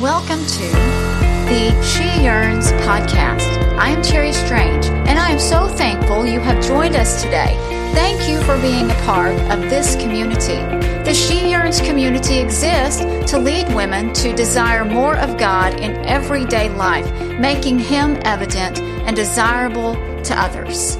Welcome to the She Yearns podcast. I am Terry Strange, and I am so thankful you have joined us today. Thank you for being a part of this community. The She Yearns community exists to lead women to desire more of God in everyday life, making Him evident and desirable to others.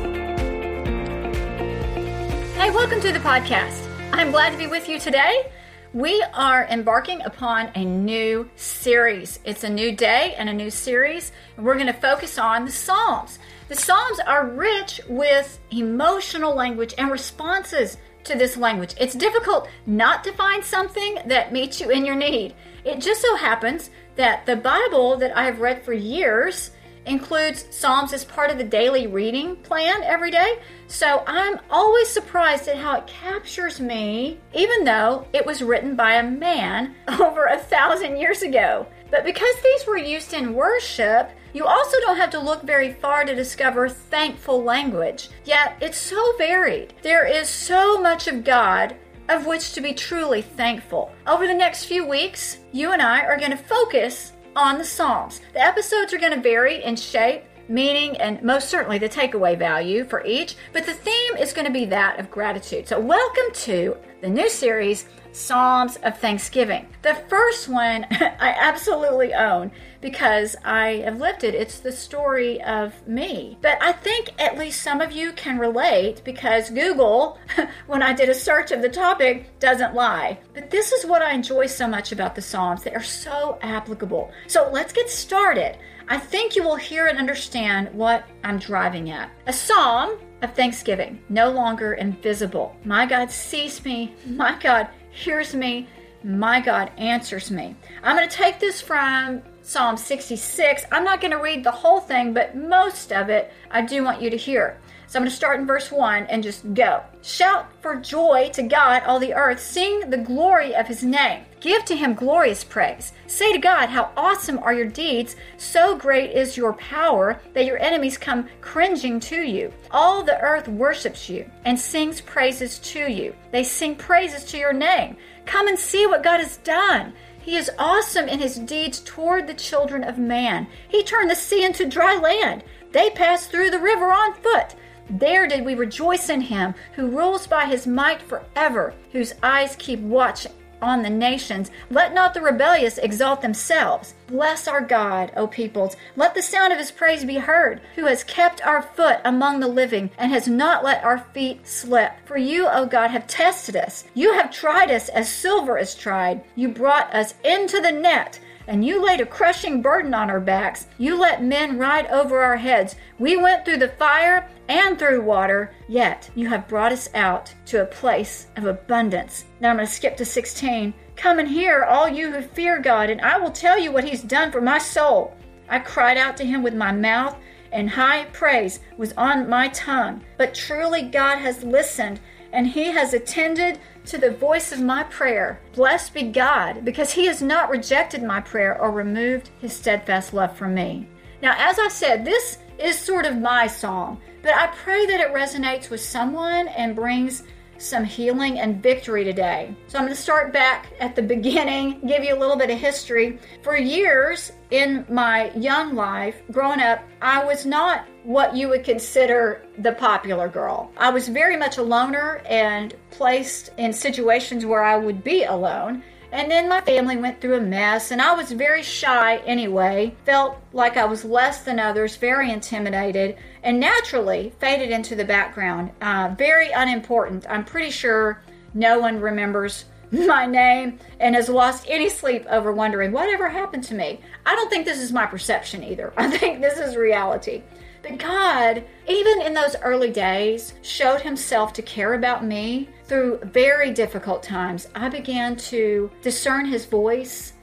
Hey, welcome to the podcast. I'm glad to be with you today. We are embarking upon a new series. It's a new day and a new series, and we're going to focus on the Psalms. The Psalms are rich with emotional language and responses to this language. It's difficult not to find something that meets you in your need. It just so happens that the Bible that I've read for years includes Psalms as part of the daily reading plan every day. So I'm always surprised at how it captures me, even though it was written by a man over a thousand years ago. But because these were used in worship, you also don't have to look very far to discover thankful language. Yet it's so varied. There is so much of God of which to be truly thankful. Over the next few weeks, you and I are going to focus on the Psalms. The episodes are going to vary in shape, meaning, and most certainly the takeaway value for each, but the theme is going to be that of gratitude. So, welcome to the new series, Psalms of Thanksgiving. The first one I absolutely own because I have lived it. It's the story of me. But I think at least some of you can relate because Google, when I did a search of the topic, doesn't lie. But this is what I enjoy so much about the Psalms. They are so applicable. So let's get started. I think you will hear and understand what I'm driving at. A psalm of thanksgiving, no longer invisible. My God sees me. My God hears me. My God answers me. I'm going to take this from Psalm 66. I'm not going to read the whole thing, but most of it I do want you to hear. So I'm going to start in verse 1 and just go. Shout for joy to God, all the earth. Sing the glory of his name. Give to him glorious praise. Say to God, How awesome are your deeds! So great is your power that your enemies come cringing to you. All the earth worships you and sings praises to you. They sing praises to your name. Come and see what God has done. He is awesome in his deeds toward the children of man. He turned the sea into dry land. They passed through the river on foot. There did we rejoice in him who rules by his might forever, whose eyes keep watch on the nations. Let not the rebellious exalt themselves. Bless our God, O peoples. Let the sound of his praise be heard, who has kept our foot among the living and has not let our feet slip. For you, O God, have tested us. You have tried us as silver is tried. You brought us into the net and you laid a crushing burden on our backs. You let men ride over our heads. We went through the fire and through water, yet you have brought us out to a place of abundance. Now I'm going to skip to 16. Come and hear, all you who fear God, and I will tell you what he's done for my soul. I cried out to him with my mouth, and high praise was on my tongue. But truly God has listened, and he has attended to the voice of my prayer. Blessed be God, because he has not rejected my prayer or removed his steadfast love from me. Now, as I said, this is sort of my song, but I pray that it resonates with someone and brings some healing and victory today. So I'm going to start back at the beginning, give you a little bit of history. For years in my young life, growing up, I was not what you would consider the popular girl. I was very much a loner and placed in situations where I would be alone. And then my family went through a mess, and I was very shy anyway, felt like I was less than others, very intimidated, and naturally faded into the background. Uh, very unimportant. I'm pretty sure no one remembers my name and has lost any sleep over wondering whatever happened to me. I don't think this is my perception either. I think this is reality. But God, even in those early days, showed himself to care about me through very difficult times. I began to discern his voice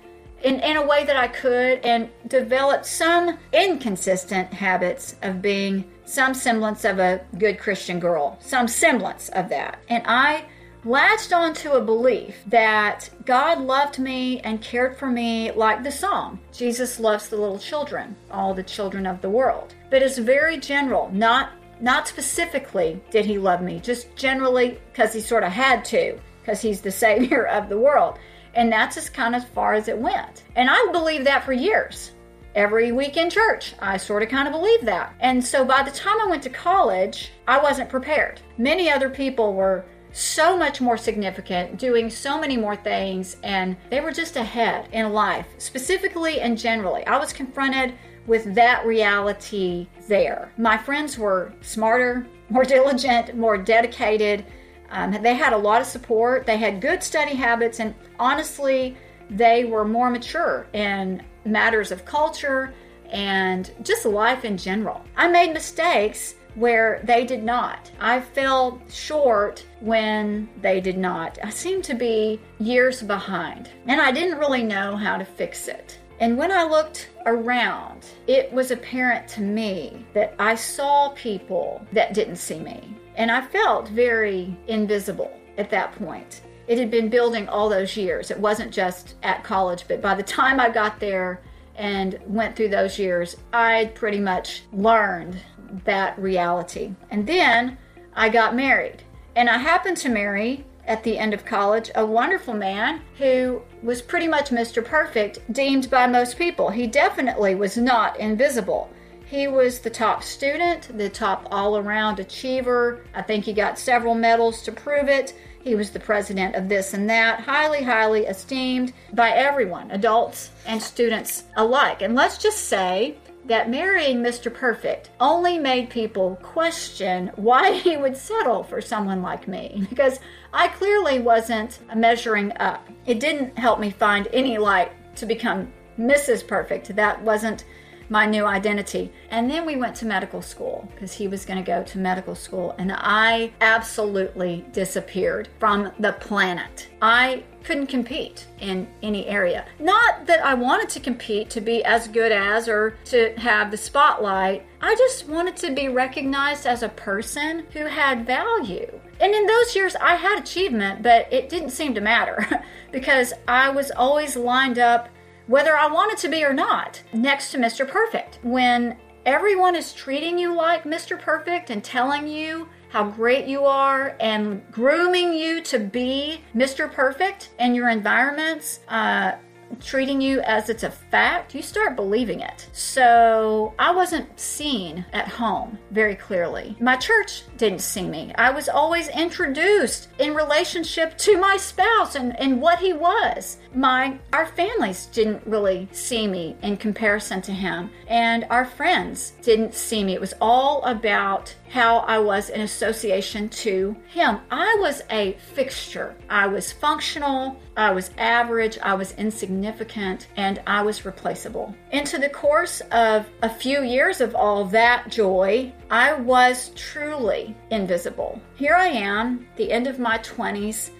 in, in a way that I could and developed some inconsistent habits of being some semblance of a good Christian girl, some semblance of that. And I latched onto a belief that God loved me and cared for me like the song Jesus loves the little children, all the children of the world. But it's very general, not not specifically did he love me, just generally because he sort of had to, because he's the savior of the world. And that's as kind of far as it went. And I believed that for years. Every week in church, I sort of kind of believed that. And so by the time I went to college, I wasn't prepared. Many other people were so much more significant, doing so many more things, and they were just ahead in life, specifically and generally. I was confronted with that reality there. My friends were smarter, more diligent, more dedicated. Um, they had a lot of support. They had good study habits, and honestly, they were more mature in matters of culture and just life in general. I made mistakes where they did not. I fell short when they did not. I seemed to be years behind, and I didn't really know how to fix it. And when I looked around, it was apparent to me that I saw people that didn't see me. And I felt very invisible at that point. It had been building all those years. It wasn't just at college, but by the time I got there and went through those years, I'd pretty much learned that reality. And then I got married. And I happened to marry at the end of college a wonderful man who was pretty much Mr. Perfect, deemed by most people. He definitely was not invisible. He was the top student, the top all around achiever. I think he got several medals to prove it. He was the president of this and that, highly, highly esteemed by everyone, adults and students alike. And let's just say that marrying Mr. Perfect only made people question why he would settle for someone like me because I clearly wasn't measuring up. It didn't help me find any light to become Mrs. Perfect. That wasn't my new identity. And then we went to medical school because he was going to go to medical school. And I absolutely disappeared from the planet. I couldn't compete in any area. Not that I wanted to compete to be as good as or to have the spotlight. I just wanted to be recognized as a person who had value. And in those years, I had achievement, but it didn't seem to matter because I was always lined up whether I wanted to be or not, next to Mr. Perfect. When everyone is treating you like Mr. Perfect and telling you how great you are and grooming you to be Mr. Perfect in your environments, uh, treating you as it's a fact, you start believing it. So I wasn't seen at home very clearly. My church didn't see me. I was always introduced in relationship to my spouse and, and what he was. My our families didn't really see me in comparison to him. And our friends didn't see me. It was all about how I was in association to him. I was a fixture. I was functional, I was average, I was insignificant, and I was replaceable. Into the course of a few years of all that joy, I was truly invisible. Here I am, the end of my 20s,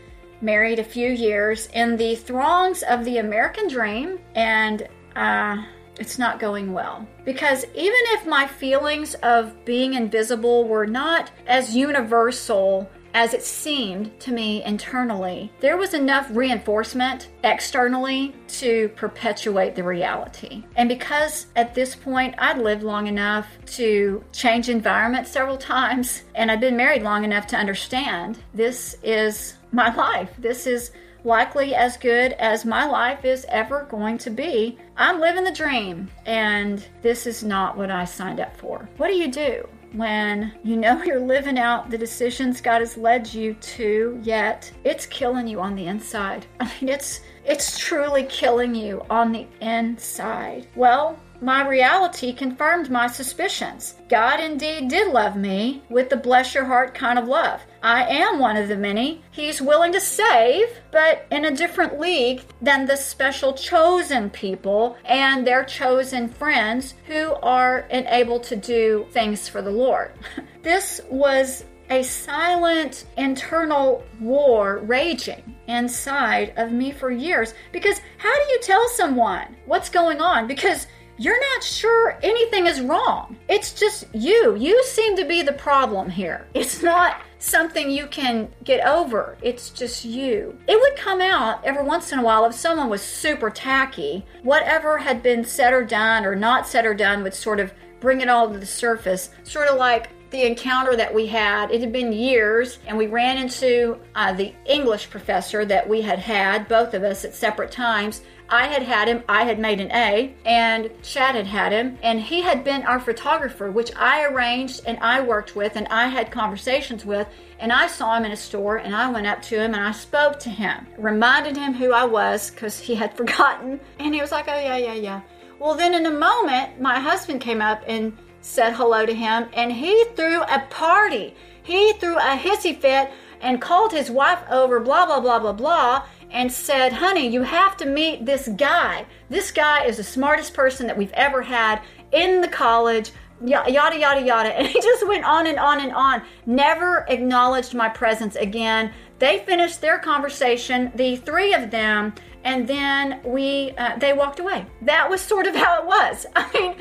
married a few years in the throngs of the American dream, and uh, it's not going well. Because even if my feelings of being invisible were not as universal as it seemed to me internally, there was enough reinforcement externally to perpetuate the reality. And because at this point I'd lived long enough to change environment several times, and I'd been married long enough to understand this is my life. This is likely as good as my life is ever going to be. I'm living the dream, and this is not what I signed up for. What do you do? when you know you're living out the decisions God has led you to, yet it's killing you on the inside. I mean, it's it's truly killing you on the inside. Well, my reality confirmed my suspicions. God indeed did love me with the bless your heart kind of love. I am one of the many He's willing to save, but in a different league than the special chosen people and their chosen friends who are enabled to do things for the Lord. this was a silent internal war raging inside of me for years because how do you tell someone what's going on? Because you're not sure anything is wrong. It's just you. You seem to be the problem here. It's not something you can get over. It's just you. It would come out every once in a while if someone was super tacky. Whatever had been said or done or not said or done would sort of bring it all to the surface, sort of like the encounter that we had. It had been years, and we ran into uh, the English professor that we had had, both of us at separate times. I had had him, I had made an A, and Chad had had him, and he had been our photographer, which I arranged and I worked with and I had conversations with. And I saw him in a store and I went up to him and I spoke to him, reminded him who I was because he had forgotten. And he was like, Oh, yeah, yeah, yeah. Well, then in a moment, my husband came up and said hello to him, and he threw a party. He threw a hissy fit and called his wife over, blah, blah, blah, blah, blah, and said, Honey, you have to meet this guy. This guy is the smartest person that we've ever had in the college. Yada, yada, yada. And he just went on and on and on. Never acknowledged my presence again. They finished their conversation, the three of them, and then we uh, they walked away that was sort of how it was i mean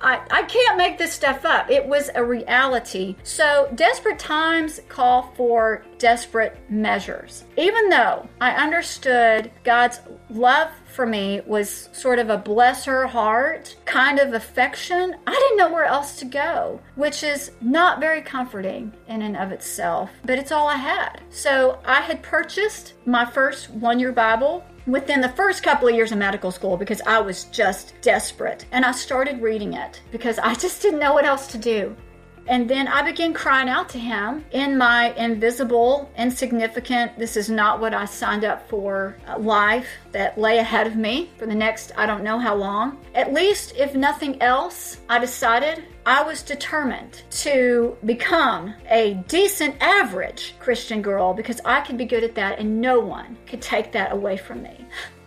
I, I can't make this stuff up it was a reality so desperate times call for desperate measures even though i understood god's love for me was sort of a bless her heart kind of affection. I didn't know where else to go, which is not very comforting in and of itself, but it's all I had. So I had purchased my first one year Bible within the first couple of years of medical school because I was just desperate. And I started reading it because I just didn't know what else to do. And then I began crying out to him in my invisible, insignificant, this is not what I signed up for uh, life that lay ahead of me for the next I don't know how long. At least, if nothing else, I decided I was determined to become a decent, average Christian girl because I could be good at that and no one could take that away from me.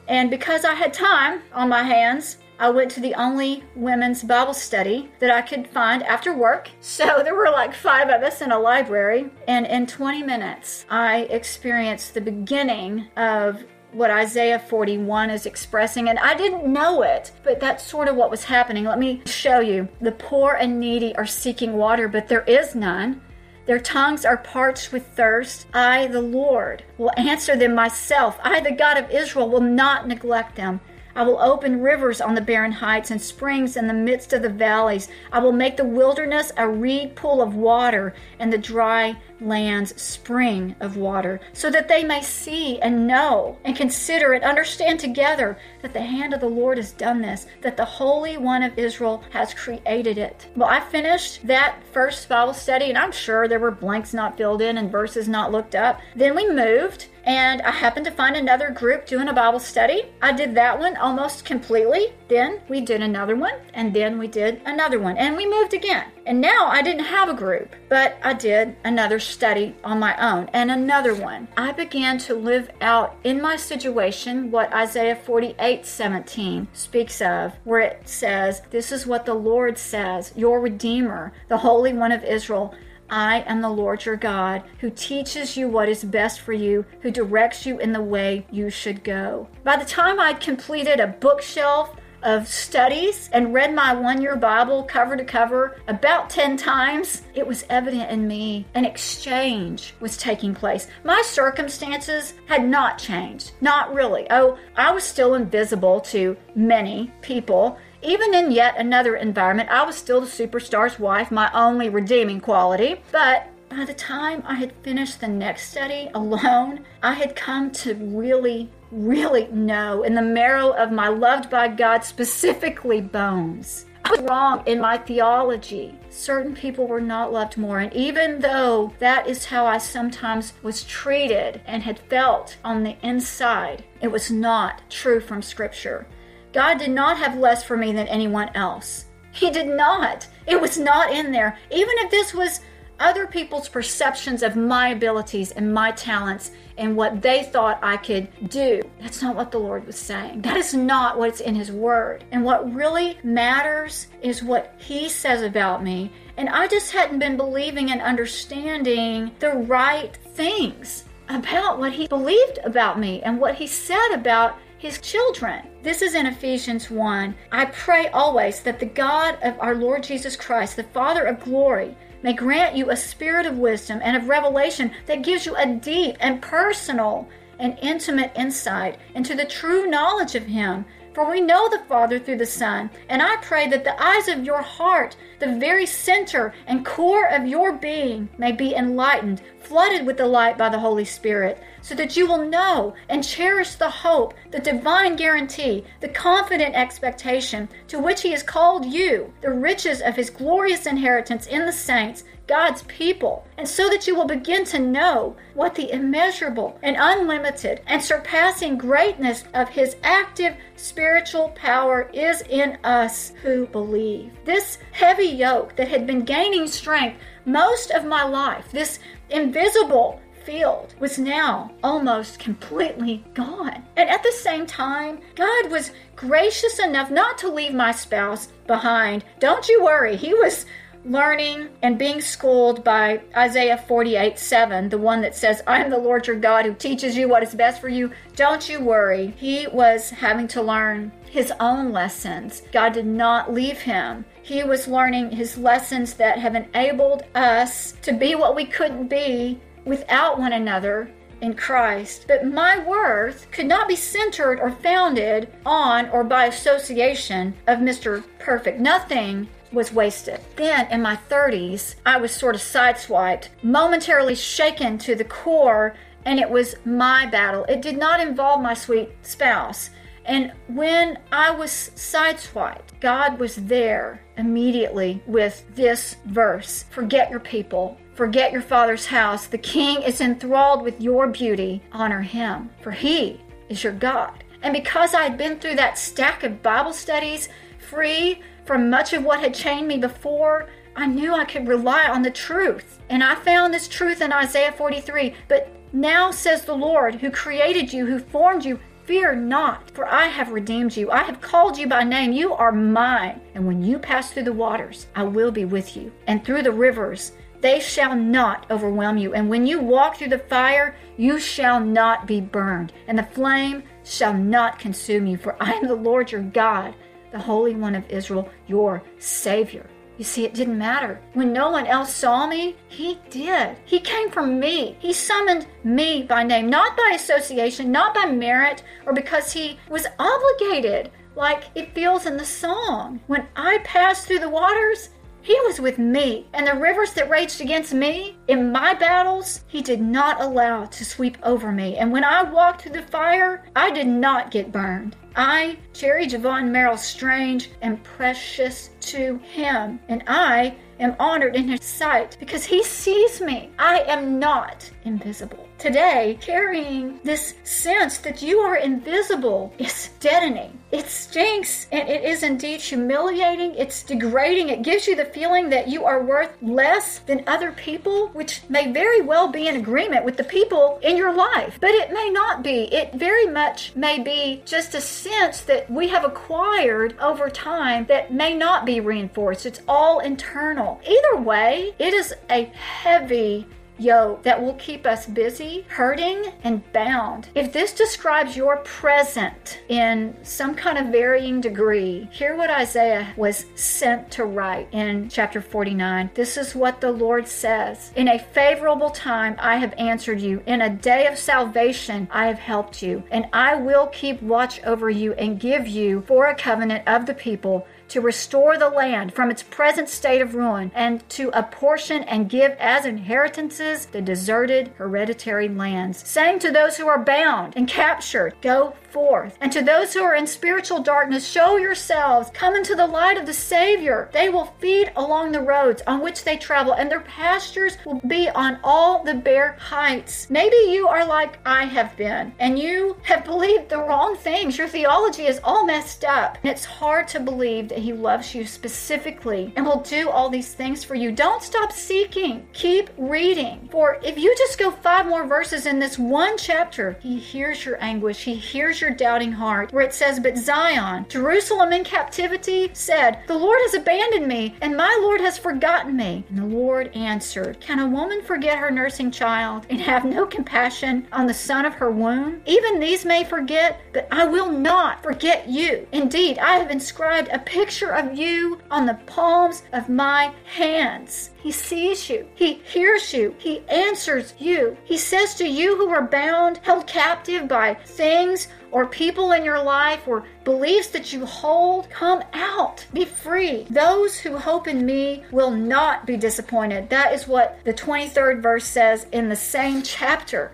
And because I had time on my hands, I went to the only women's Bible study that I could find after work. So there were like five of us in a library. And in 20 minutes, I experienced the beginning of what Isaiah 41 is expressing, and I didn't know it, but that's sort of what was happening. Let me show you. The poor and needy are seeking water, but there is none. Their tongues are parched with thirst. I, the Lord, will answer them myself. I, the God of Israel, will not neglect them. I will open rivers on the barren heights and springs in the midst of the valleys. I will make the wilderness a reed pool of water and the dry lands spring of water, so that they may see and know and consider and understand together that the hand of the Lord has done this, that the Holy One of Israel has created it. Well, I finished that first Bible study, and I'm sure there were blanks not filled in and verses not looked up. Then we moved and I happened to find another group doing a Bible study. I did that one almost completely. Then we did another one, and then we did another one, and we moved again. And now I didn't have a group, but I did another study on my own and another one. I began to live out in my situation what Isaiah 48 17 speaks of, where it says, This is what the Lord says, your Redeemer, the Holy One of Israel. I am the Lord your God, who teaches you what is best for you, who directs you in the way you should go. By the time I'd completed a bookshelf of studies and read my one year Bible cover to cover about 10 times, it was evident in me an exchange was taking place. My circumstances had not changed. Not really. Oh, I was still invisible to many people. Even in yet another environment, I was still the superstar's wife, my only redeeming quality. But by the time I had finished the next study alone, I had come to really really know in the marrow of my loved by God, specifically bones. I was wrong in my theology. Certain people were not loved more. And even though that is how I sometimes was treated and had felt on the inside, it was not true from Scripture. God did not have less for me than anyone else. He did not. It was not in there. Even if this was other people's perceptions of my abilities and my talents and what they thought I could do. That's not what the Lord was saying. That is not what's in His Word. And what really matters is what He says about me. And I just hadn't been believing and understanding the right things about what He believed about me and what He said about his children. This is in Ephesians 1. I pray always that the God of our Lord Jesus Christ, the Father of glory, may grant you a spirit of wisdom and of revelation that gives you a deep and personal and intimate insight into the true knowledge of Him For we know the Father through the Son. And I pray that the eyes of your heart, the very center and core of your being, may be enlightened, flooded with the light by the Holy Spirit, so that you will know and cherish the hope, the divine guarantee, the confident expectation to which He has called you, the riches of His glorious inheritance in the saints God's people, and so that you will begin to know what the immeasurable and unlimited and surpassing greatness of His active spiritual power is in us who believe. This heavy yoke that had been gaining strength most of my life, this invisible field was now almost completely gone. And at the same time, God was gracious enough not to leave my spouse behind. Don't you worry, he was learning and being schooled by Isaiah 48 7, the one that says, I am the Lord your God who teaches you what is best for you. Don't you worry. He was having to learn his own lessons. God did not leave him. He was learning his lessons that have enabled us to be what we couldn't be without one another in Christ. But my worth could not be centered or founded on or by association of Mr. Perfect. Nothing was wasted. Then in my 30s, I was sort of sideswiped, momentarily shaken to the core, and it was my battle. It did not involve my sweet spouse. And when I was sideswiped, God was there immediately with this verse Forget your people, forget your father's house. The king is enthralled with your beauty. Honor him, for he is your God. And because I had been through that stack of Bible studies, free from much of what had chained me before, I knew I could rely on the truth. And I found this truth in Isaiah 43. But now says the Lord, who created you, who formed you, Fear not, for I have redeemed you. I have called you by name. You are mine. And when you pass through the waters, I will be with you. And through the rivers, they shall not overwhelm you. And when you walk through the fire, you shall not be burned. And the flame shall not consume you. For I am the Lord your God the Holy One of Israel, your Savior. You see, it didn't matter. When no one else saw me, he did. He came for me. He summoned me by name, not by association, not by merit, or because he was obligated, like it feels in the song. When I passed through the waters, he was with me, and the rivers that raged against me in my battles, he did not allow to sweep over me. And when I walked through the fire, I did not get burned. I, Cherry Javon Merrill Strange, am precious to him, and I am honored in his sight because he sees me. I am not invisible. Today, carrying this sense that you are invisible is deadening. It stinks and it is indeed humiliating. It's degrading. It gives you the feeling that you are worth less than other people, which may very well be in agreement with the people in your life, but it may not be. It very much may be just a sense that we have acquired over time that may not be reinforced. It's all internal. Either way, it is a heavy yoke that will keep us busy, hurting, and bound. If this describes your present in some kind of varying degree, hear what Isaiah was sent to write in chapter 49. This is what the Lord says In a favorable time I have answered you, in a day of salvation I have helped you, and I will keep watch over you and give you for a covenant of the people to restore the land from its present state of ruin, and to apportion and give as inheritances the deserted hereditary lands, saying to those who are bound and captured, Go forth. And to those who are in spiritual darkness, show yourselves, come into the light of the Savior. They will feed along the roads on which they travel, and their pastures will be on all the bare heights. Maybe you are like I have been, and you have believed the wrong things. Your theology is all messed up, and it's hard to believe that He loves you specifically and will do all these things for you. Don't stop seeking, keep reading. For if you just go five more verses in this one chapter, He hears your anguish, He hears your your doubting heart, where it says, But Zion, Jerusalem in captivity, said, The Lord has abandoned me, and my Lord has forgotten me. And the Lord answered, Can a woman forget her nursing child and have no compassion on the son of her womb? Even these may forget, but I will not forget you. Indeed, I have inscribed a picture of you on the palms of my hands. He sees you. He hears you. He answers you. He says to you who are bound, held captive by things or people in your life or beliefs that you hold, come out. Be free. Those who hope in me will not be disappointed. That is what the 23rd verse says in the same chapter.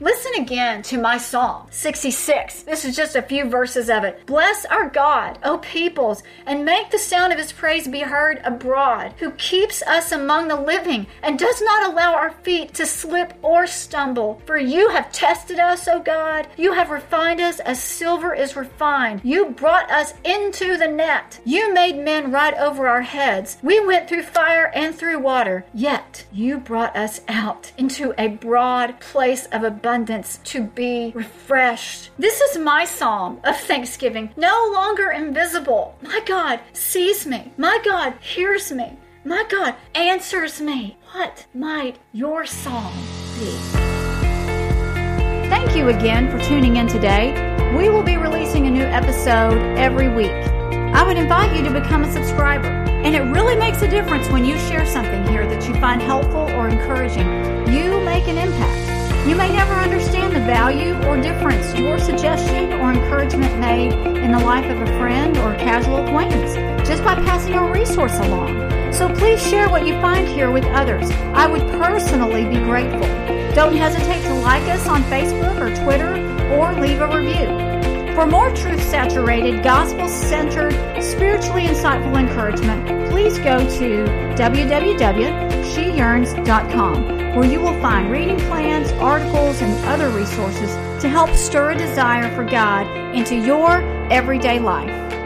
Listen again to my Psalm 66. This is just a few verses of it. Bless our God, O peoples, and make the sound of his praise be heard abroad, who keeps us among the living and does not allow our feet to slip or stumble. For you have tested us, O God. You have refined us as silver is refined. You brought us into the net. You made men ride over our heads. We went through fire and through water, yet you brought us out into a broad place of abundance abundance to be refreshed. This is my psalm of thanksgiving, no longer invisible. My God sees me. My God hears me. My God answers me. What might your psalm be? Thank you again for tuning in today. We will be releasing a new episode every week. I would invite you to become a subscriber. And it really makes a difference when you share something here that you find helpful or encouraging. You make an impact. You may never understand the value or difference your suggestion or encouragement made in the life of a friend or casual acquaintance just by passing a resource along. So please share what you find here with others. I would personally be grateful. Don't hesitate to like us on Facebook or Twitter or leave a review. For more truth saturated, gospel centered, spiritually insightful encouragement, please go to www.sheyearns.com where you will find reading plans, articles, and other resources to help stir a desire for God into your everyday life.